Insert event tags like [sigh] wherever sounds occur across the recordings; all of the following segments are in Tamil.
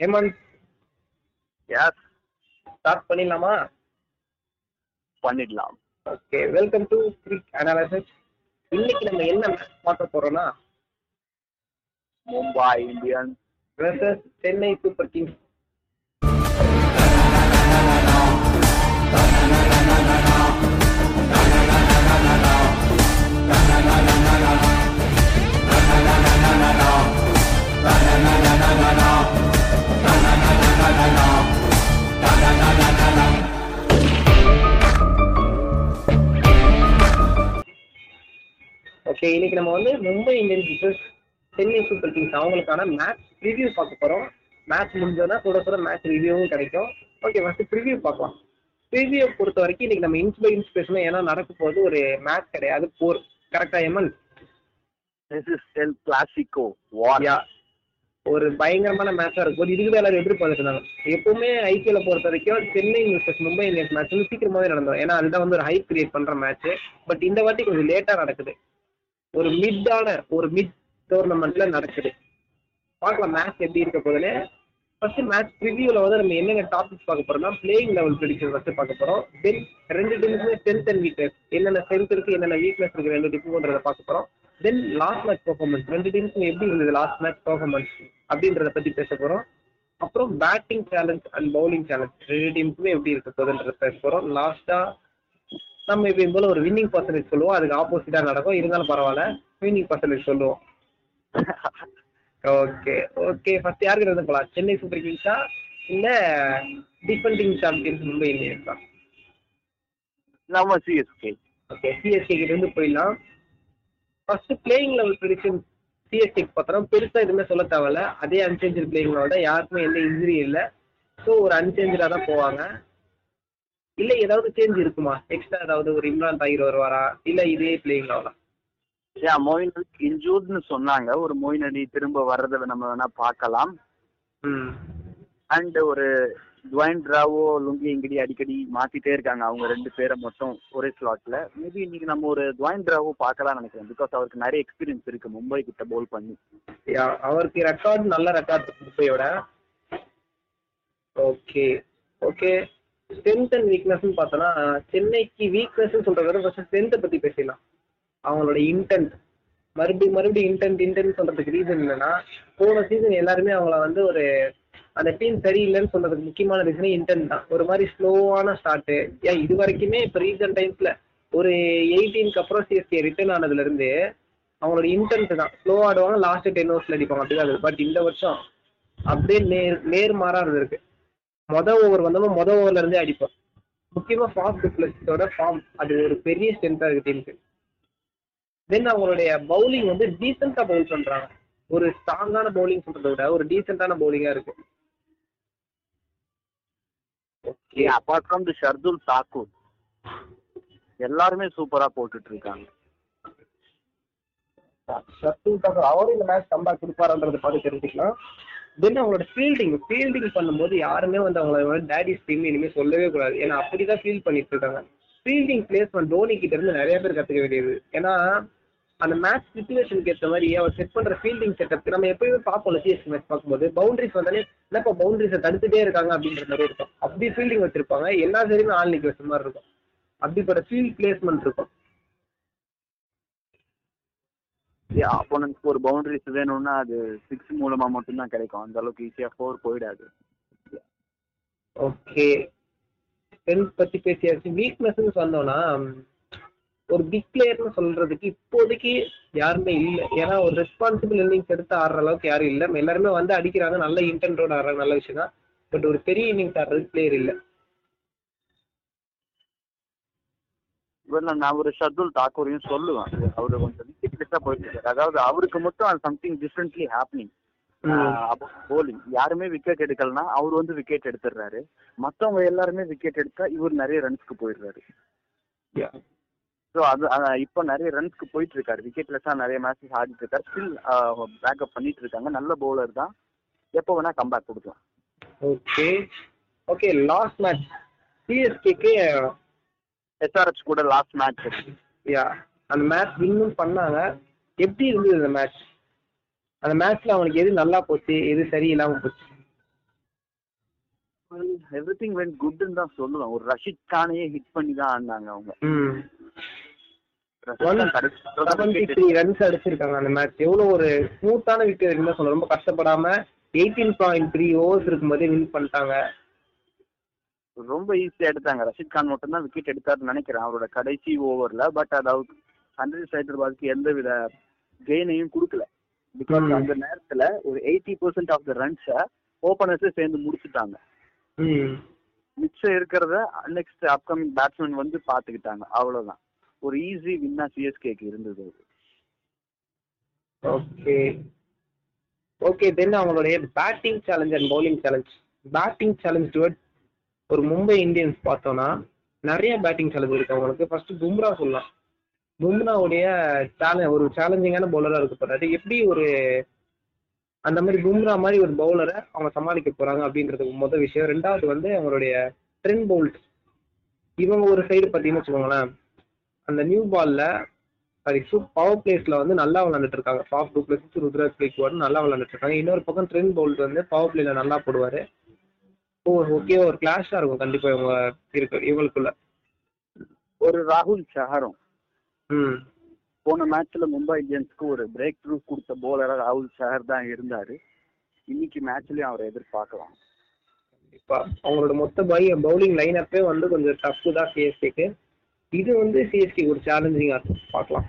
ஹேமந்த். எஸ் ஸ்டார்ட் பண்ணிடலாமா? பண்ணிடலாம். Okay welcome to cric analysis இன்னைக்கு நம்ம என்ன மேட்ச் பார்க்க போறோம்னா? Mumbai Indians versus Chennai super kings Mumbai Indians vs Chennai super kings அவங்களுக்கான மேட்ச் ரிவ்யூ பார்க்க போறோம். மேட்ச் முடிஞ்சோன்னா கூட கூட மேட்ச் ரிவ்யூவும் கிடைக்கும். ஓகே ஃபர்ஸ்ட் ப்ரிவ்யூ பார்க்கலாம். ப்ரிவ்யூ பொறுத்த வரைக்கும் இன்னைக்கு நம்ம இன்ச் பை இன்ச் பேசணும். ஏன்னா நடக்க போகிறது ஒரு மேட்ச் கிடையாது. போர் கரெக்டா எமன் this is El Clasico war yeah ஒரு பயங்கரமான மேட்சா இருக்கும். இதுக்கு தான் எல்லாரும் எதிர்பார்த்துட்டு இருந்தாங்க. எப்பவுமே ஐபிஎல் பொறுத்த வரைக்கும் Chennai versus Mumbai Indians match வந்து சீக்கிரமாவே நடந்தோம் ஏன்னா அதுதான் வந்து ஒரு ஹைப் கிரியேட் பண்ற மேட்ச் பட் இந்த வாட்டி கொஞ்சம் லேட்டா நடக்குது. ஒரு மிட்டான ஒரு மிட் டோர்னமெண்ட்ல நடக்குது. பார்க்கலாம் மேட்ச் எப்படி இருக்க போகுதுன்னு. ஃபர்ஸ்ட் மேட்ச் ப்ரிவியூல வந்து நம்ம என்னென்ன டாபிக்ஸ் பார்க்க போறோம்னா பிளேயிங் லெவல் ப்ரிடிக்ஷன் ஃபர்ஸ்ட் பார்க்க போறோம். தென் ரெண்டு டீமுக்குமே ஸ்ட்ரென்த் அண்ட் வீக்னஸ் என்னென்ன ஸ்ட்ரென்த் இருக்கு என்னென்ன வீக்னஸ் இருக்கு ரெண்டு டீமுக்குன்றத பார்க்க போறோம். தென் லாஸ்ட் மேட்ச் பெர்ஃபார்மன்ஸ் ரெண்டு டீமுக்கும் எப்படி இருந்தது லாஸ்ட் மேட்ச் பெர்ஃபார்மன்ஸ் அப்படின்றத பத்தி பேச போறோம். அப்புறம் batting challenge and bowling challenge ரெண்டு டீமுக்குமே எப்படி இருக்க போகுதுன்றத பேச போறோம். லாஸ்டா நம்ம எப்பயும் போல ஒரு வின்னிங் பர்சன்டேஜ் சொல்லுவோம். அதுக்கு ஆப்போசிட்டா நடக்கும். இருந்தாலும் பரவாயில்ல. வின்னிங் பர்சன்டேஜ் சொல்லுவோம். ஓகே ஓகே ஃபர்ஸ்ட் யாருக்கு இருந்து போலாம்? சென்னை சூப்பர் கிங்ஸா? இல்ல டிஃபெண்டிங் சாம்பியன்ஸ் மும்பை இந்தியன்ஸா? நம்ம சிஎஸ்கே ஓகே சிஎஸ்கே கிட்ட இருந்து போயிடலாம். First playing eleven prediction CSK பார்த்தோம்னா பெருசா எதுவுமே சொல்ல தேவையில்ல. அதே அன்சேஞ்சு பிளேயிங் லெவலோட யாருக்குமே எந்த இன்ஜுரி இல்லை. ஸோ ஒரு அன்சேஞ்சா தான் போவாங்க. இல்ல ஏதாவது சேஞ்ச் இருக்குமா? எக்ஸ்ட்ரா ஏதாவது ஒரு இம்ரான் தாகிர் வருவாரா? இல்ல இதே பிளேயிங் லெவலா யா மொயின் இன்ஜூர்ட்னு சொன்னாங்க. ஒரு மொயின் அலி திரும்ப வர்றதை நம்ம வேணா பார்க்கலாம். அண்ட் ஒரு துவைன் டிராவோ லுங்கி இங்கடி அடிக்கடி மாத்திட்டே இருக்காங்க. அவங்க ரெண்டு பேரை மட்டும் ஒரே ஸ்லாட்ல மேபி இன்னைக்கு நம்ம ஒரு துவைன் டிராவோ பார்க்கலாம்னு நினைக்கிறேன். பிகாஸ் அவருக்கு நிறைய எக்ஸ்பீரியன்ஸ் இருக்கு மும்பை கிட்ட போல் பண்ணி. அவருக்கு ரெக்கார்ட் நல்ல ரெக்கார்ட் மும்பையோட ஓகே ஓகே ஸ்ட்ரென்த் அண்ட் வீக்னஸ்னு பார்த்தோன்னா சென்னைக்கு வீக்னஸ்ன்னு சொல்கிறத விட ஃபர்ஸ்ட் ஸ்ட்ரென்த்தை பத்தி பேசிடலாம். அவங்களோட இன்டென்ட் மறுபடியும் மறுபடியும் இன்டென்ட் இன்டென்ட் சொல்றதுக்கு ரீசன் என்னன்னா போன சீசன் எல்லாருமே அவங்கள வந்து ஒரு அந்த டீம் சரியில்லைன்னு சொல்றதுக்கு முக்கியமான ரீசனே இன்டென்ட் தான். ஒரு மாதிரி ஸ்லோவான ஸ்டார்ட் ஏன் இது வரைக்குமே இப்போ ரீசன்ட் டைம்ஸ்ல ஒரு எயிட்டீனுக்கு அப்புறம் சிஎஸ்கே ரிட்டர்ன் ஆனதுல இருந்து அவங்களோட இன்டென்ட் தான். ஸ்லோ ஆடுவாங்க லாஸ்ட் டென் ஓவர்ஸ்ல அடிப்பாங்க. அப்படிதான் பட் இந்த வருஷம் அப்படியே நேர் நேர் நேர்மாறா இருக்கு. மொத ஓவர் வந்தவங்க மொத ஓவர்ல இருந்தே அடிப்போம். முக்கியமா ஃபாஸ்ட் பிளஸோட ஃபார்ம் அது ஒரு பெரிய ஸ்ட்ரென்த்தா இருக்கு டீமுக்கு. தென் அவங்களுடைய பவுலிங் வந்து டீசெண்டா பவுல் பண்றாங்க. ஒரு ஸ்ட்ராங்கான பவுலிங் சொல்றதை விட ஒரு டீசெண்டான பவுலிங்கா இருக்கு. Okay apart from the Shardul Thakur எல்லாருமே சூப்பரா போட்டுட்டு இருக்காங்க. ஷர்துல் தாக்கூர் அவரும் இந்த மேட்ச் கம்பேக் கொடுப்பாருன்றத பார்த்து தெரிஞ்சுக்கலாம். தென் அவங்களோட ஃபீல்டிங் ஃபீல்டிங் பண்ணும்போது யாருமே வந்து அவங்கள டேடி டீம் இனிமேல் சொல்லவே கூடாது. ஏன்னா அப்படிதான் ஃபீல் பண்ணிட்டு இருக்காங்க. ஃபீல்டிங் பிளேஸ்மெண்ட் தோனி கிட்ட இருந்து நிறைய பேர் கத்துக்க வேண்டியது. ஏன்னா அந்த மேட்ச் சுச்சுவேஷனுக்கு ஏற்ற மாதிரி அவர் செட் பண்ற ஃபீல்டிங் செட்டப் நம்ம எப்பயுமே பார்ப்போம் சிஎஸ்சி மேட்ச் பார்க்கும்போது. பவுண்டரிஸ் வந்தாலே என்னப்பா பவுண்டரிஸை தடுத்துட்டே இருக்காங்க அப்படின்ற மாதிரி இருக்கும். அப்படி ஃபீல்டிங் வச்சிருப்பாங்க. எல்லா சரியுமே ஆள் நிக்க வச்ச மாதிரி இருக்கும். அப்படிப்பட்ட ஃபீல்ட் பிளேஸ்மெண்ட் இருக்கும். அப்போனன்ஸ்க்கு ஒரு பவுண்டரிஸ் வேணும்னா அது சிக்ஸ் மூலமா மட்டும்தான் கிடைக்கும். அந்த அளவுக்கு ஈஸியா ஃபோர் போயிடாது. ஓகே ஸ்ட்ரென்த் பத்தி பேசியாச்சு. வீக்னஸ்னு சொன்னோம்னா ஒரு பிக் பிளேயர்னு சொல்றதுக்கு இப்போதைக்கு யாருமே இல்லை. ஏன்னா ஒரு ரெஸ்பான்சிபிள் இன்னிங்ஸ் எடுத்து ஆடுற அளவுக்கு யாரும் இல்லை. எல்லாருமே வந்து அடிக்கிறாங்க. நல்ல இன்டென்டோட ஆடுறாங்க. நல்ல விஷயம் தான் பட் ஒரு பெரிய இன்னிங்ஸ் ஆடுறதுக்கு பிளேயர் இல்லை. இவர் நான் ஒரு ஷர்துல் தாக்கூரையும் சொல்லுவேன். அவரு கொஞ்சம் விக்கெட் போயிட்டு இருக்காரு. அதாவது அவருக்கு மட்டும் சம்திங் டிஃப்ரெண்ட்லி ஹேப்பனிங் போலிங் யாருமே விக்கெட் எடுக்கலனா அவர் வந்து விக்கெட் எடுத்துடுறாரு. மத்தவங்க எல்லாருமே விக்கெட் எடுத்தா இவர் நிறைய ரன்ஸ்க்கு போயிடுறாரு. ஸோ அது இப்போ நிறைய ரன்ஸ்க்கு போயிட்டு இருக்காரு. விக்கெட்லெஸ்ஸா நிறைய மேட்சஸ் ஆடிட்டு இருக்காரு. ஸ்டில் பேக்கப் பண்ணிட்டு இருக்காங்க. நல்ல பவுலர் தான். எப்போ வேணா கம்பேக் கொடுக்கலாம். ஓகே ஓகே லாஸ்ட் மேட்ச் சிஎஸ்கேக்கு எஸ்ஆர்எச் கூட லாஸ்ட் மேட்ச் யா அந்த மேட்ச் வின்னும் பண்ணாங்க. எப்படி இருந்தது அந்த மேட்ச் அந்த மேட்ச்ல அவனுக்கு எது நல்லா போச்சு எது சரியில்லாம போச்சு? எவ்ரி திங் வென் குட்னு தான் சொல்லுவேன். ஒரு ரஷித் கானையே ஹிட் பண்ணி தான் ஆடினாங்க அவங்க. ரன்ஸ் அடிச்சிருக்காங்க அந்த மேட்ச் எவ்வளவு ஒரு ஸ்மூத்தான விக்கெட் சொல்ல ரொம்ப கஷ்டப்படாம எயிட்டீன் பாயிண்ட் த்ரீ ஓவர்ஸ் இருக்கும்போதே வின் பண்ணிட்டாங்க. ரொம்ப ஈஸியா எடுத்தாங்க. ரஷித் கான் மட்டும் தான் விக்கெட் எடுத்தாருன்னு நினைக்கிறேன். அவரோட கடைசி ஓவர்ல பட் அது அவருக்கு சன்ரைஸ் எந்த வித கெயினையும் கொடுக்கல. பிகாஸ். அந்த நேரத்துல ஒரு எயிட்டி பர்சன்ட் ஆஃப் த ரன்ஸை ஓப்பனர்ஸே சேர்ந்து முடிச்சுட்டாங்க. மிச்சம் இருக்கிறத நெக்ஸ்ட் அப்கமிங் பேட்ஸ்மேன் வந்து பாத்துக்கிட்டாங்க அவ்வளவுதான். ஒரு ஈஸி வின்னா சிஎஸ்கேக்கு இருந்தது. ஓகே. ஓகே தென் அவங்களுடைய batting challenge and bowling challenge batting challenge toward ஒரு மும்பை இந்தியன்ஸ் பார்த்தோம்னா நிறைய பேட்டிங் செலவு இருக்கு அவங்களுக்கு. ஃபர்ஸ்ட் பும்ரா சொல்லலாம். பும்ராவுடைய சேலஞ்ச் ஒரு சேலஞ்சிங்கான பவுலராக இருக்க போறாரு. எப்படி ஒரு அந்த மாதிரி பும்ரா மாதிரி ஒரு பவுலரை அவங்க சமாளிக்க போறாங்க அப்படின்றது முதல் விஷயம். ரெண்டாவது வந்து அவங்களுடைய ட்ரெண்ட் பவுல்ட் இவங்க ஒரு சைடு பார்த்தீங்கன்னு வச்சுக்கோங்களேன். அந்த நியூ பால்ல சாரி பவர் பிளேஸ்ல வந்து நல்லா விளையாண்டுட்டு இருக்காங்க. பாப் டூ பிளஸ் ருத்ராஜ் பிளேக் நல்லா விளையாண்டுட்டு இருக்காங்க. இன்னொரு பக்கம் ட்ரெண்ட் போல்ட் வந்து பவர் பிளேல நல்லா போடுவாரு. ஓ ஓகே ஒரு கிளாஷா இருக்கும். கண்டிப்பா இவங்க இருக்கு இவங்களுக்குள்ள. ஒரு ராகுல் சஹரும். போன மேட்ச்ல மும்பை இந்தியன்ஸ்க்கு ஒரு பிரேக் த்ரூ கொடுத்த போலரா ராகுல் சஹர் தான் இருந்தாரு. இன்னைக்கு மேட்ச்லயும் அவரை எதிர்பார்க்கலாம். கண்டிப்பா. அவங்களோட மொத்த பை பவுலிங் லைன் அப்பே வந்து கொஞ்சம் டஃப் தான் சிஎஸ்கேக்கு இது வந்து சிஎஸ்கே ஒரு சேலஞ்சிங்கா இருக்கும். பார்க்கலாம்.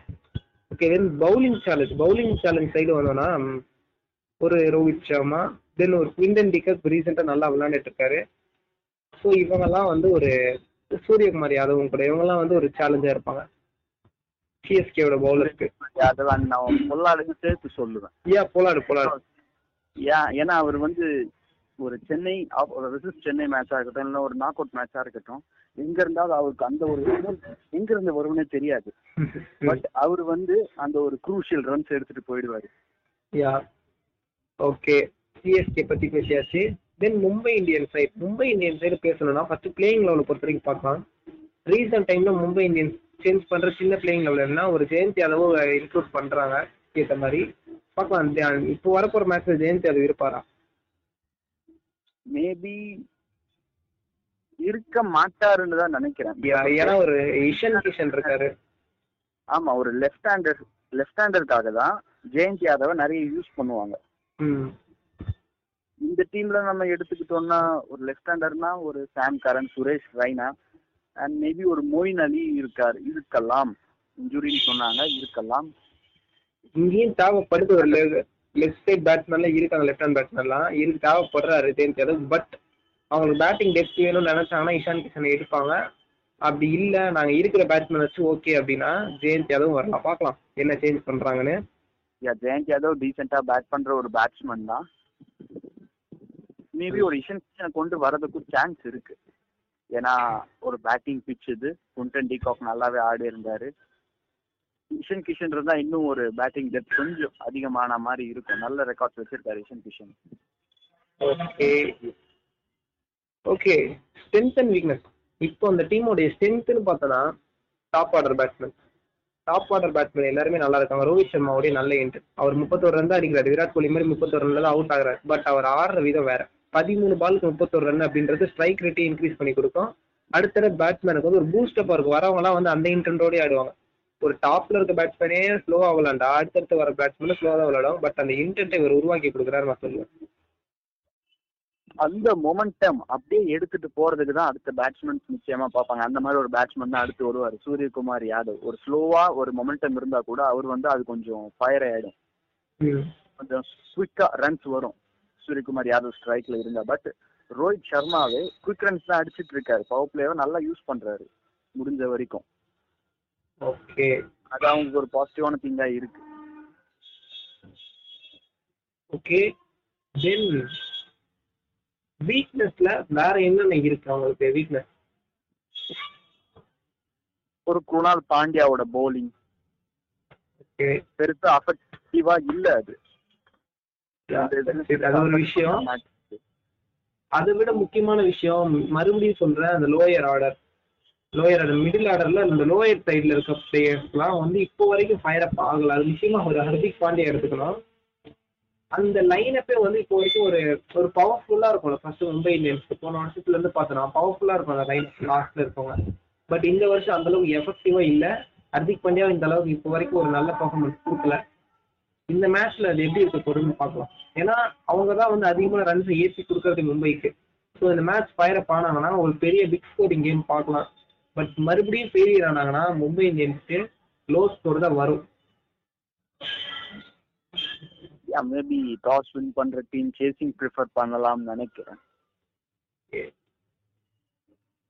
Okay then bowling challenge bowling challenge side வந்தோம்னா ஒரு ரோஹித் சர்மா தென் ஒரு குவிண்டன் டிகப் ரீசெண்டாக நல்லா விளையாண்டுட்டு இருக்காரு. ஸோ இவங்கெல்லாம் வந்து ஒரு சூரியகுமார் யாதவும் கூட இவங்கெல்லாம் வந்து ஒரு சேலஞ்சா இருப்பாங்க. சிஎஸ்கேவோட பவுலருக்கு அதெல்லாம் நான் பொல்லாடையும் சேர்த்து சொல்லுவேன். ஏன் போலாடு போலாடு ஏன் ஏன்னா அவர் வந்து ஒரு சென்னை விசிஸ் சென்னை மேட்சா இருக்கட்டும் இல்ல ஒரு நாக் அவுட் மேட்சா இருக்கட்டும் எங்க இருந்தாலும் அவருக்கு அந்த ஒரு எங்க இருந்து வரும்னே தெரியாது. [laughs] பட் அவர் வந்து அந்த ஒரு குரூஷியல் ரன்ஸ் எடுத்துட்டு போயிடுவாரு. ஓகே சிஎஸ்கே பத்தி பேசியாச்சு. Then Mumbai Indian side Mumbai Indian side பேசணும்னா ஃபர்ஸ்ட் பிளேயிங் லெவலை பொறுத்த வரைக்கும் பார்க்கலாம். ரீசெண்ட் டைம்ல மும்பை இந்தியன்ஸ் சேஞ்ச் பண்ற சின்ன பிளேயிங் லெவல் என்ன ஒரு ஜெயந்த் யாதவும் இன்க்ளூட் பண்றாங்க ஏத்த மாதிரி. பார்க்கலாம். இப்போ வரப்போற மேட்ச்ல ஜெயந்த் யாதவ் இருப்பாரா? மேபி இருக்க மாட்டாருன்னு தான் நினைக்கிறேன். ஏன்னா ஒரு இஷன் கிஷன் இருக்காரு. ஆமா ஒரு லெஃப்ட் ஹேண்டர் லெஃப்ட் ஹேண்டருக்காக தான் ஜெயந்த் யாதவை நிறைய யூஸ் பண்ணுவாங்க. இந்த டீம்ல நம்ம எடுத்துக்கிட்டோம்னா ஒரு லெஃப்ட் ஹேண்டர்னா ஒரு Sam Curran Suresh Raina and maybe ஒரு மொயின் அலி இருக்கார் இருக்கலாம். இன்ஜுரின்னு சொன்னாங்க இருக்கலாம். இங்கேயும் தேவைப்படுது ஒரு லெஃப்ட் சைட் பேட்ஸ்மேன்லாம் இருக்காங்க லெஃப்ட் ஹேண்ட் பேட்ஸ்மேன்லாம் இருக்கு தேவைப்படுறாரு ஜெயந்த் யாதவ் பட் அவங்களுக்கு பேட்டிங் டெப்த் வேணும்னு நினைச்சாங்கன்னா இஷான் கிஷன் எடுப்பாங்க. அப்படி இல்ல நாங்க இருக்கிற பேட்ஸ்மேன் வச்சு ஓகே அப்படின்னா ஜெயந்த் யாதவ் வரலாம். பார்க்கலாம் என்ன சேஞ்ச் பண்றாங்கன்னு. ஜெயந்த் யாதவ் டீசெண்டா பேட் பண்ற ஒரு பேட்ஸ்மேன் தான். மேபி ஒரு இஷன் கொண்டு வரதுக்கும் சான்ஸ் இருக்கு. ஏன்னா ஒரு பேட்டிங் பிச் இது. குண்டன் டிகாக் நல்லாவே ஆடி இருந்தாரு. இஷன் கிஷன் இருந்தா இன்னும் ஒரு பேட்டிங் டெப்த் கொஞ்சம் அதிகமான மாதிரி இருக்கும். நல்ல ரெக்கார்ட்ஸ் வச்சிருக்காரு Ishan Kishan. Okay. Okay. Strength and weakness இப்போ அந்த டீமோடைய ஸ்ட்ரென்த்னு பார்த்தோன்னா top order batsman top order batsman எல்லாருமே நல்லா இருக்காங்க. ரோஹித் சர்மாவுடைய நல்ல எண்ட் அவர் முப்பத்தோரு ரன் தான் அடிக்கிறார். விராட் கோலி மாதிரி முப்பத்தோரு ரன்ல தான் அவுட் ஆகிறார். பட் அவர் ஆடுற விதம் வேற. பதிமூணு பாலுக்கு முப்பத்தோரு ரன் அப்படின்றது ஸ்ட்ரைக் ரேட்டே இன்க்ரீஸ் பண்ணி கொடுக்கும். அடுத்த பேட்ஸ்மேனுக்கு வந்து ஒரு பூஸ்டப்பா இருக்கும் வரவங்கலாம் வந்து அந்த இன்டென்டோடய ஆடுவாங்க. ஒரு டாப்ல இருக்க பேட்ஸ்மேனே ஸ்லோவா விளாண்டா அடுத்தடுத்து வர பேட்ஸ்மேன் ஸ்லோவா தான் விளையாடும். பட் அந்த இன்டென்ட்டை இவர் உருவாக்கி கொடுக்குறாரு நான் சொல்லுவேன். அந்த மொமெண்டம் அப்படியே எடுத்துட்டு போறதுக்கு தான் அடுத்த பேட்ஸ்மேன்ஸ் நிச்சயமா பார்ப்பாங்க. அந்த மாதிரி ஒரு பேட்ஸ்மேன் தான் அடுத்து வருவார். சூரியகுமார் யாதவ். ஒரு ஸ்லோவா ஒரு மொமெண்டம் இருந்தா கூட அவர் வந்து அது கொஞ்சம் ஃபயர் ஆயிடும். கொஞ்சம் குவிக்கா ரன்ஸ் வரும். சூரியகுமார் யாதவ் ஸ்ட்ரைக்ல இருந்தா பட் ரோஹித் சர்மாவே குவிக் ரன்ஸ் தான் அடிச்சிட்டு இருக்காரு. பவர் பிளேவை நல்லா யூஸ் பண்றாரு முடிஞ்ச வரைக்கும். ஓகே அது அவங்களுக்கு ஒரு பாசிட்டிவான திங்கா இருக்கு. ஓகே தென் வீக்னஸ்ல வேற என்னென்ன இருக்கு அவங்களுக்கு? வீக்னஸ் ஒரு குணால் பாண்டியாவோட ஓகே பெருசா அஃபெக்டிவா இல்ல அது. அது ஒரு விஷயம். அதை விட முக்கியமான விஷயம் மறுபடியும் சொல்றேன் அந்த lower order lower order middle ஆர்டர்ல இந்த லோயர் சைடுல இருக்க பிளேயர்ஸ்லாம் வந்து இப்போ வரைக்கும் ஃபயர் அப் ஆகல. அது நிச்சயமா ஒரு ஹர்திக் பாண்டியா எடுத்துக்கணும் அந்த லைனப்பே வந்து இப்போ வரைக்கும் ஒரு ஒரு பவர்ஃபுல்லா இருக்கும்ல. ஃபர்ஸ்ட் மும்பை இந்தியன்ஸ் போன வருஷத்துல இருந்து பார்த்தோம்னா பவர்ஃபுல்லா இருக்கும் அந்த லைன் லாஸ்ட்ல இருக்கவங்க. பட் இந்த வருஷம் அந்த அளவுக்கு எஃபெக்டிவா இல்ல. ஹர்திக் பாண்டியா இந்த அளவுக்கு இப்போ வரைக்கும் ஒரு நல்ல பர்ஃபார்மன்ஸ் கொடுக்கல. இந்த மேட்ச்ல அது எப்படி இருக்க போகுதுன்னு பார்க்கலாம். ஏன்னா அவங்க தான் வந்து அதிகமான ரன்ஸ் ஏற்றி கொடுக்கறது மும்பைக்கு. ஸோ இந்த மேட்ச் ஃபயர் அப் ஆனாங்கன்னா ஒரு பெரிய பிக் ஸ்கோரிங் கேம் பார்க்கலாம். பட் மறுபடியும் ஃபெயிலியர் ஆனாங்கன்னா மும்பை இந்தியன்ஸ்க்கு லோ ஸ்கோர் தான் வரும். மேபி டாஸ் வின் பண்ற டீம் சேசிங் ப்ரிஃபர் பண்ணலாம்னு நினைக்கிறேன்.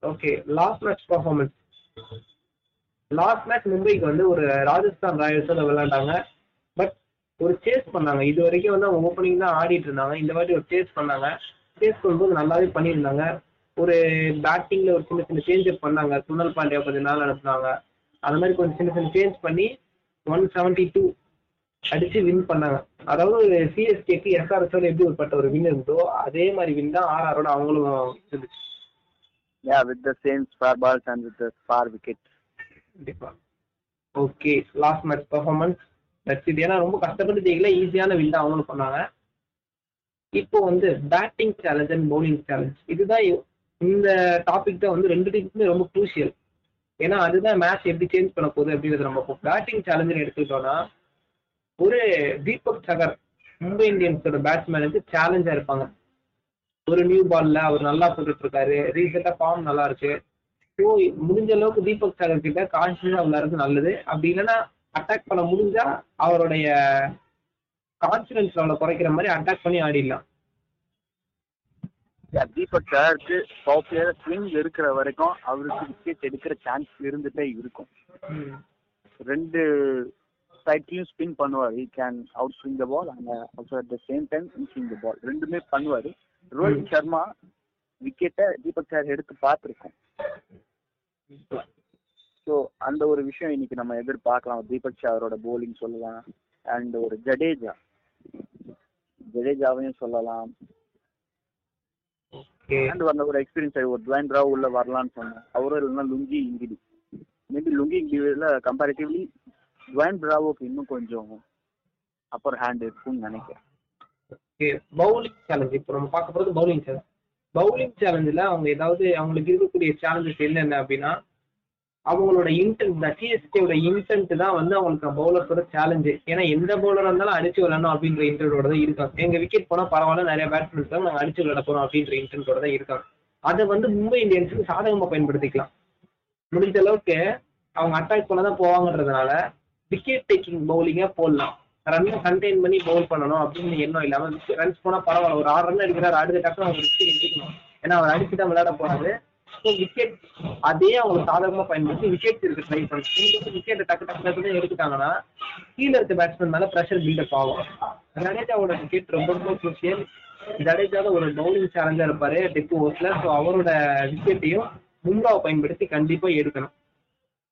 Okay last match performance last match மும்பைக்கு வந்து ஒரு ராஜஸ்தான் ராயல்ஸோட விளையாண்டாங்க. ஒரு சேஸ் பண்ணாங்க. இது வரைக்கும் வந்து அவங்க ஓப்பனிங் தான் ஆடிட்டு இருந்தாங்க. இந்த வாட்டி ஒரு சேஸ் பண்ணாங்க. சேஸ் பண்ணும்போது நல்லாவே பண்ணியிருந்தாங்க. ஒரு பேட்டிங்ல ஒரு சின்ன சின்ன சேஞ்சஸ் பண்ணாங்க. சுனல் பாண்டியா கொஞ்சம் நாள் அனுப்புனாங்க அந்த மாதிரி கொஞ்சம் சின்ன சின்ன சேஞ்ச் பண்ணி ஒன் செவன்டி டூ அடிச்சு வின் பண்ணாங்க. அதாவது சிஎஸ்கேக்கு எஸ்ஆர்எஸ்ஓட எப்படி ஒரு பட்ட ஒரு வின் இருந்தோ அதே மாதிரி வின் தான் ஆர்ஆரோட அவங்களும் இருந்துச்சு. Yeah with the same spare balls and with spare wicket கண்டிப்பா. Okay last match performance that's இது ஏன்னா ரொம்ப கஷ்டப்பட்டு ஜெயிக்கல ஈஸியான வின் தான் அவங்களும் சொன்னாங்க. இப்போ வந்து batting challenge and bowling challenge இதுதான் இந்த டாபிக் தான் வந்து ரெண்டு டீமுக்குமே ரொம்ப க்ரூஷியல் ஏன்னா அதுதான் மேட்ச் எப்படி சேஞ்ச் பண்ண போகுது அப்படிங்கிறது நம்ம பேட்டிங் சேலஞ்சுன்னு எடுத்துக்கிட்டோம்னா ஒரு தீபக் சகர் மும்பை இந்தியன்ஸோட பேட்ஸ்மேனுக்கு சேலஞ்சா இருப்பாங்க. ஒரு நியூ பால்ல அவர் நல்லா போட்டுட்டு இருக்காரு. ரீசெண்டா ஃபார்ம் நல்லா இருக்கு. ஸோ முடிஞ்ச அளவுக்கு தீபக் சகர் கிட்ட கான்சியஸா விளையாடுறது நல்லது. அப்படி இல்லைன்னா அட்டாக் பண்ண முடிஞ்சா அவருடைய கான்ஃபிடன்ஸ் லெவலை குறைக்கிற மாதிரி அட்டாக் பண்ணி ஆடிடலாம். யா தீபக் சாருக்கு பாப்புலர் ஸ்விங் இருக்கிற வரைக்கும் அவருக்கு விக்கெட் எடுக்கிற சான்ஸ் இருந்துட்டே இருக்கும். ரெண்டு சைட்லயும் ஸ்பின் பண்ணுவார். He can out swing the ball and also at the same time swing the ball ரெண்டுமே பண்ணுவார். ரோஹித் சர்மா விக்கெட்டை தீபக் சார் எடுத்து பார்த்துருக்கோம். ஸோ அந்த ஒரு விஷயம் இன்னைக்கு நம்ம எதிர்பார்க்கலாம். தீபக் சாரோட bowling சொல்லலாம். அண்ட் ஒரு ஜடேஜா. ஜடேஜாவையும் சொல்லலாம். அண்ட் அந்த ஒரு எக்ஸ்பீரியன்ஸ் ஒரு துவான் ராவ் உள்ள வரலாம்னு சொன்னேன். அவரும் இல்லைன்னா லுங்கி இங்கிடி மேபி லுங்கி இங்கிடியில் கம்பேரிட்டிவ்லி துவான் பிராவோக்கு இன்னும் கொஞ்சம் அப்பர் ஹேண்ட் இருக்கும்னு நினைக்கிறேன். பவுலிங் சேலஞ்ச் இப்போ நம்ம பார்க்க போகிறது பவுலிங் சேலஞ்ச் பவுலிங் சேலஞ்சில் அவங்க ஏதாவது அவங்களுக்கு இருக்கக்கூடிய சேலஞ்சஸ் என்னென்ன அப்படின்னா அவங்களோட இன்டென்ட் இந்த சிஎஸ்கேவோட இன்டென்ட் தான் வந்து அவங்களுக்கு பவுலர்ஸோட சேலஞ்சு ஏன்னா எந்த பவுலர் இருந்தாலும் அடிச்சு விளையாடணும் அப்படின்ற இன்டென்டோட தான் இருக்காங்க. எங்க விக்கெட் போனா பரவாயில்ல நிறைய பேட்ஸ்மேன் இருக்காங்க நாங்கள் அடிச்சு விளையாட போறோம் அப்படின்ற இன்டென்டோட தான் இருக்காங்க. அதை வந்து மும்பை இந்தியன்ஸுக்கு சாதகமா பயன்படுத்திக்கலாம். முடிஞ்ச அளவுக்கு அவங்க அட்டாக் பண்ண தான் போவாங்கன்றதுனால விக்கெட் டேக்கிங் பவுலிங்க போடலாம். ரன்னை கண்டெயின் பண்ணி பவுல் பண்ணணும் அப்படின்னு எண்ணம் இல்லாம ரன்ஸ் போனா பரவாயில்ல ஒரு ஆறு ரன் அடிக்கிறாரு அடுத்த டக்கு அவங்க விக்கெட் எடுத்துக்கணும் ஏன்னா அவர் அடிச்சு தான் விளையாட போறாரு. ஸோ விக்கெட் அதே அவங்க சாதகமா பயன்படுத்தி விக்கெட் இருக்கு ட்ரை பண்ணி விக்கெட் டக்கு டக்கு டக்குன்னு எடுத்துட்டாங்கன்னா கீழே இருக்க பேட்ஸ்மேன் மேல ப்ரெஷர் பில்டப் ஆகும். ஜடேஜாவோட விக்கெட் ரொம்ப ரொம்ப குரூசியல் ஜடேஜா ஒரு பவுலிங் சேலஞ்சா இருப்பாரு டெக்கு ஓவர்ஸ்ல ஸோ அவரோட விக்கெட்டையும் மும்ராவை பயன்படுத்தி கண்டிப்பா எடுக்கணும்.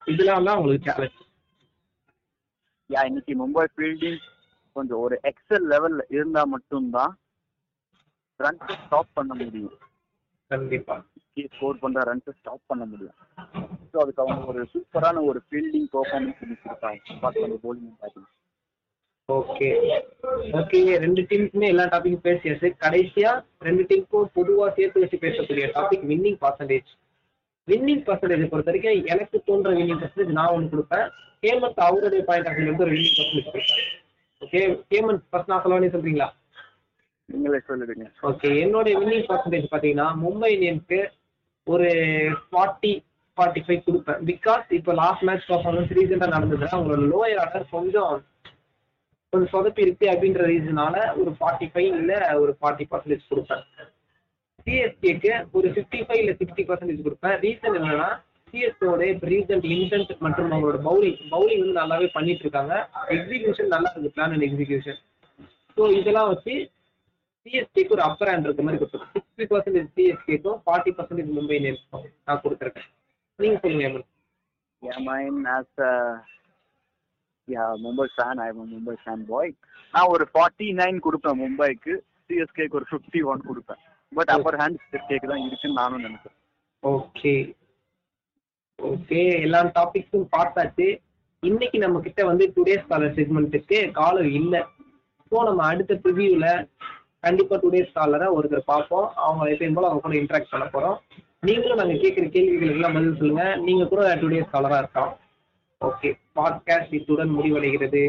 இதெல்லாம் தான் அவங்களுக்கு சேலஞ்ச் யா இன்னைக்கு மும்பை ஃபீல்டிங் கொஞ்சம் ஒரு எக்ஸல் லெவல்ல இருந்தா மட்டும்தான் ரன்ஸை ஸ்டாப் பண்ண முடியும். கண்டிப்பா. ஸ்கோர் பண்ற ரன்ஸை ஸ்டாப் பண்ண முடியும். ஸோ அதுக்கு அவங்க ஒரு சூப்பரான ஒரு ஃபீல்டிங் பெர்ஃபார்மன்ஸ் கொடுத்துருக்காங்க பார்த்து போலிங் பேட்டிங் ஓகே ஓகே ரெண்டு டீமுக்குமே எல்லா டாபிக்கும் பேசியாச்சு. கடைசியா ரெண்டு டீமுக்கும் பொதுவா சேர்த்து வச்சு பேசக்கூடிய topic winning percentage winning percentage பொறுத்த வரைக்கும் எனக்கு தோன்ற வின்னிங் பர்சன்டேஜ் நான் ஒன்று கொடுப்பேன். ஹேமந்த் அவருடைய பாயிண்ட் ஆஃப் வியூ வந்து ஒரு வின்னிங் பர்சன்டேஜ் கொடுப்பேன். ஓகே ஹேமந்த் ஃபர்ஸ்ட் நான் சொல்லணும்னு சொல்றீங்களா? நீங்களே சொல்லிடுங்க. ஓகே என்னோட வின்னிங் பர்சன்டேஜ் பார்த்தீங்கன்னா மும்பை இந்தியன்ஸ்க்கு ஒரு ஃபார்ட்டி ஃபார்ட்டி ஃபைவ் கொடுப்பேன். பிகாஸ் இப்போ லாஸ்ட் மேட்ச் பர்ஃபார்மன்ஸ் ரீசெண்டாக நடந்தது அவங்களோட லோயர் ஆர்டர் கொஞ்சம் கொஞ்சம் சொதப்பி இருக்கு அப்படின்ற ரீசனால ஒரு ஃபார்ட்டி ஃபைவ் இல்லை ஒரு ஃபார்ட்டி பர்சன்டேஜ் கொடுப்பேன். சிஎஸ்கேக்கு ஒரு ஃபிஃப்டி ஃபைவ் இல்லை சிக்ஸ்டி பர்சன்டேஜ் கொடுப்பேன். ரீசன் என்னன்னா சிஎஸ்கேவோட ரீசன்ட் இன்டென்ட் மற்றும் அவங்களோட பவுலிங் பவுலிங் வந்து நல்லாவே பண்ணிட்டு இருக்காங்க. எக்ஸிகியூஷன் நல்லா இருக்கு பிளான் அண்ட் எக்ஸிகியூஷன் ஸோ இதெல்லாம் வச்சு சிஎஸ்கேக்கு ஒரு அப்பர் ஹேண்ட் இருக்க மாதிரி கொடுத்துருக்கேன் சிக்ஸ்டி பர்சன்டேஜ் சிஎஸ்கேக்கும் ஃபார்ட்டி பர்சன்டேஜ் மும்பை இந்தியன்ஸ்க்கும் நான் கொடுத்துருக்கேன். நீங்க சொல்லுங்க ஏமன் Mumbai fan, I'm a Mumbai fan boy. நான் ஒரு ஃபார்ட்டி நைன் கொடுப்பேன் மும்பைக்கு சிஎஸ்கேக்கு ஒரு ஃபிஃப்டி ஒன் கொடுப்பேன் பட் அப்பர் ஹேண்ட் சிஎஸ்கேக்கு தான் இருக்குன்னு நானும் நினைக்கிறேன். ஓகே ஓகே எல்லா டாபிக்ஸும் பார்த்தாச்சு. இன்னைக்கு நம்ம கிட்ட வந்து டுடே ஸ்காலர் செக்மெண்ட்டுக்கு காலர் இல்ல. ஸோ நம்ம அடுத்த ப்ரிவியூல கண்டிப்பா டுடேஸ் காலரை ஒருத்தர் பார்ப்போம். அவங்க எப்பயும் போல அவங்க கூட இன்ட்ராக்ட் பண்ண போறோம். நீங்களும் நாங்க கேட்குற கேள்விகளுக்கு எல்லாம் பதில் சொல்லுங்க. நீங்க கூட டுடேஸ் காலரா இருக்கலாம். ஓகே பாட்காஸ்ட் இத்துடன் முடிவடைகிறது.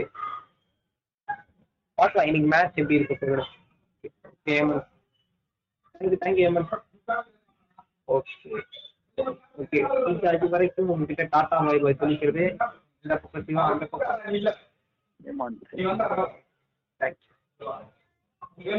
பார்க்கலாம் இன்னைக்கு மேட்ச் எப்படி இருக்க okay Yemen thank you thank you Yemen okay okay அது வரைக்கும் உங்ககிட்ட டாடா பாய் பாய் சொல்லிக்கிறது இந்த பக்கம் சிவா அந்த பக்கம். ஏமாந்து தேங்க்யூ